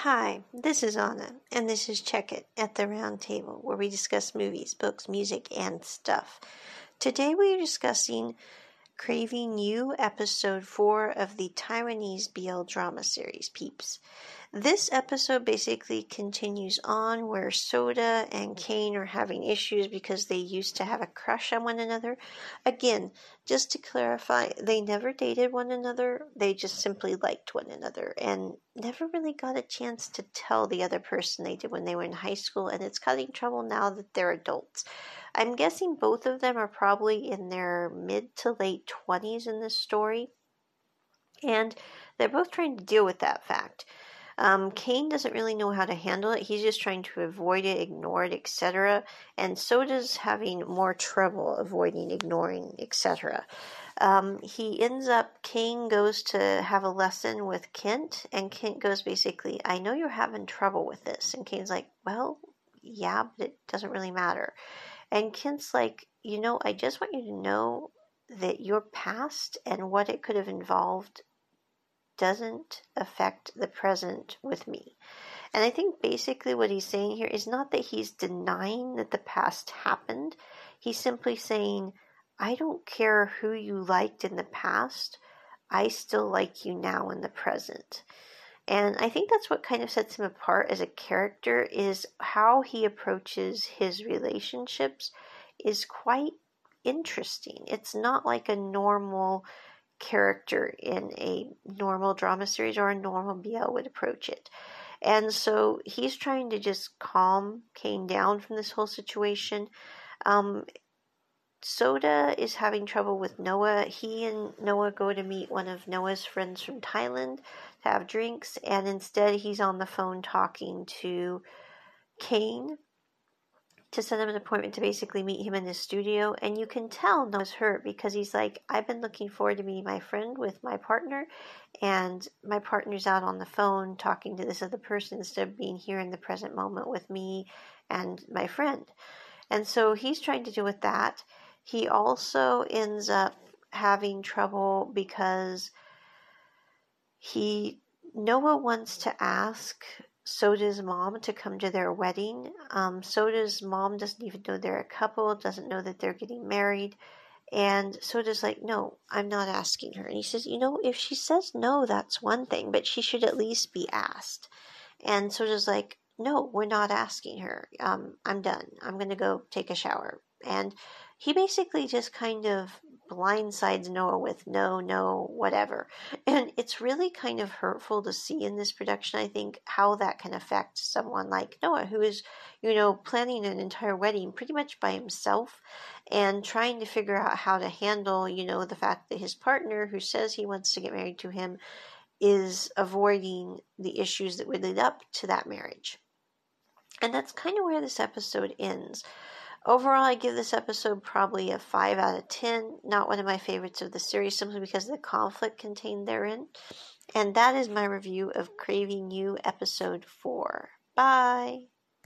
Hi, this is Anna, and this is Check It at the Round Table, where we discuss movies, books, music, and stuff. Today we are discussing Craving You, episode 4 of the Taiwanese BL drama series, Peeps. This episode basically continues on where Soda and Kane are having issues because they used to have a crush on one another. Again, just to clarify, they never dated one another, they just simply liked one another and never really got a chance to tell the other person they did when they were in high school, and it's causing trouble now that they're adults. I'm guessing both of them are probably in their mid to late 20s in this story, and they're both trying to deal with that fact. Um, Kane doesn't really know how to handle it. He's just trying to avoid it, ignore it, etc. And Soda's having more trouble avoiding, ignoring, etc. Um, he ends up, Kane goes to have a lesson with Kent, and Kent goes basically, I know you're having trouble with this. And Kane's like, Well, yeah, but it doesn't really matter. And Kent's like, You know, I just want you to know that your past and what it could have involved doesn't affect the present with me. And I think basically what he's saying here is not that he's denying that the past happened. He's simply saying, I don't care who you liked in the past. I still like you now in the present. And I think that's what kind of sets him apart as a character is how he approaches his relationships is quite interesting. It's not like a normal character in a normal drama series or a normal BL would approach it. And so he's trying to just calm Kane down from this whole situation. Um, Soda is having trouble with Noah. He and Noah go to meet one of Noah's friends from Thailand to have drinks, and instead he's on the phone talking to Kane to set him an appointment to basically meet him in his studio. And you can tell Noah's hurt because he's like, I've been looking forward to meeting my friend with my partner, and my partner's out on the phone talking to this other person instead of being here in the present moment with me and my friend. And so he's trying to deal with that. He also ends up having trouble because he Noah wants to ask Soda's mom to come to their wedding. Um, Soda's mom doesn't even know they're a couple, doesn't know that they're getting married. And so Soda's like, no, I'm not asking her. And he says, you know, if she says no, that's one thing, but she should at least be asked. And so Soda's like, no, we're not asking her. Um, I'm done. I'm going to go take a shower. And he basically just kind of blindsides Noah with no, no, whatever. And it's really kind of hurtful to see in this production, I think, how that can affect someone like Noah, who is, you know, planning an entire wedding pretty much by himself and trying to figure out how to handle, you know, the fact that his partner, who says he wants to get married to him, is avoiding the issues that would lead up to that marriage. And that's kind of where this episode ends. Overall, I give this episode probably a 5 out of 10. Not one of my favorites of the series simply because of the conflict contained therein. And that is my review of Craving You episode 4. Bye.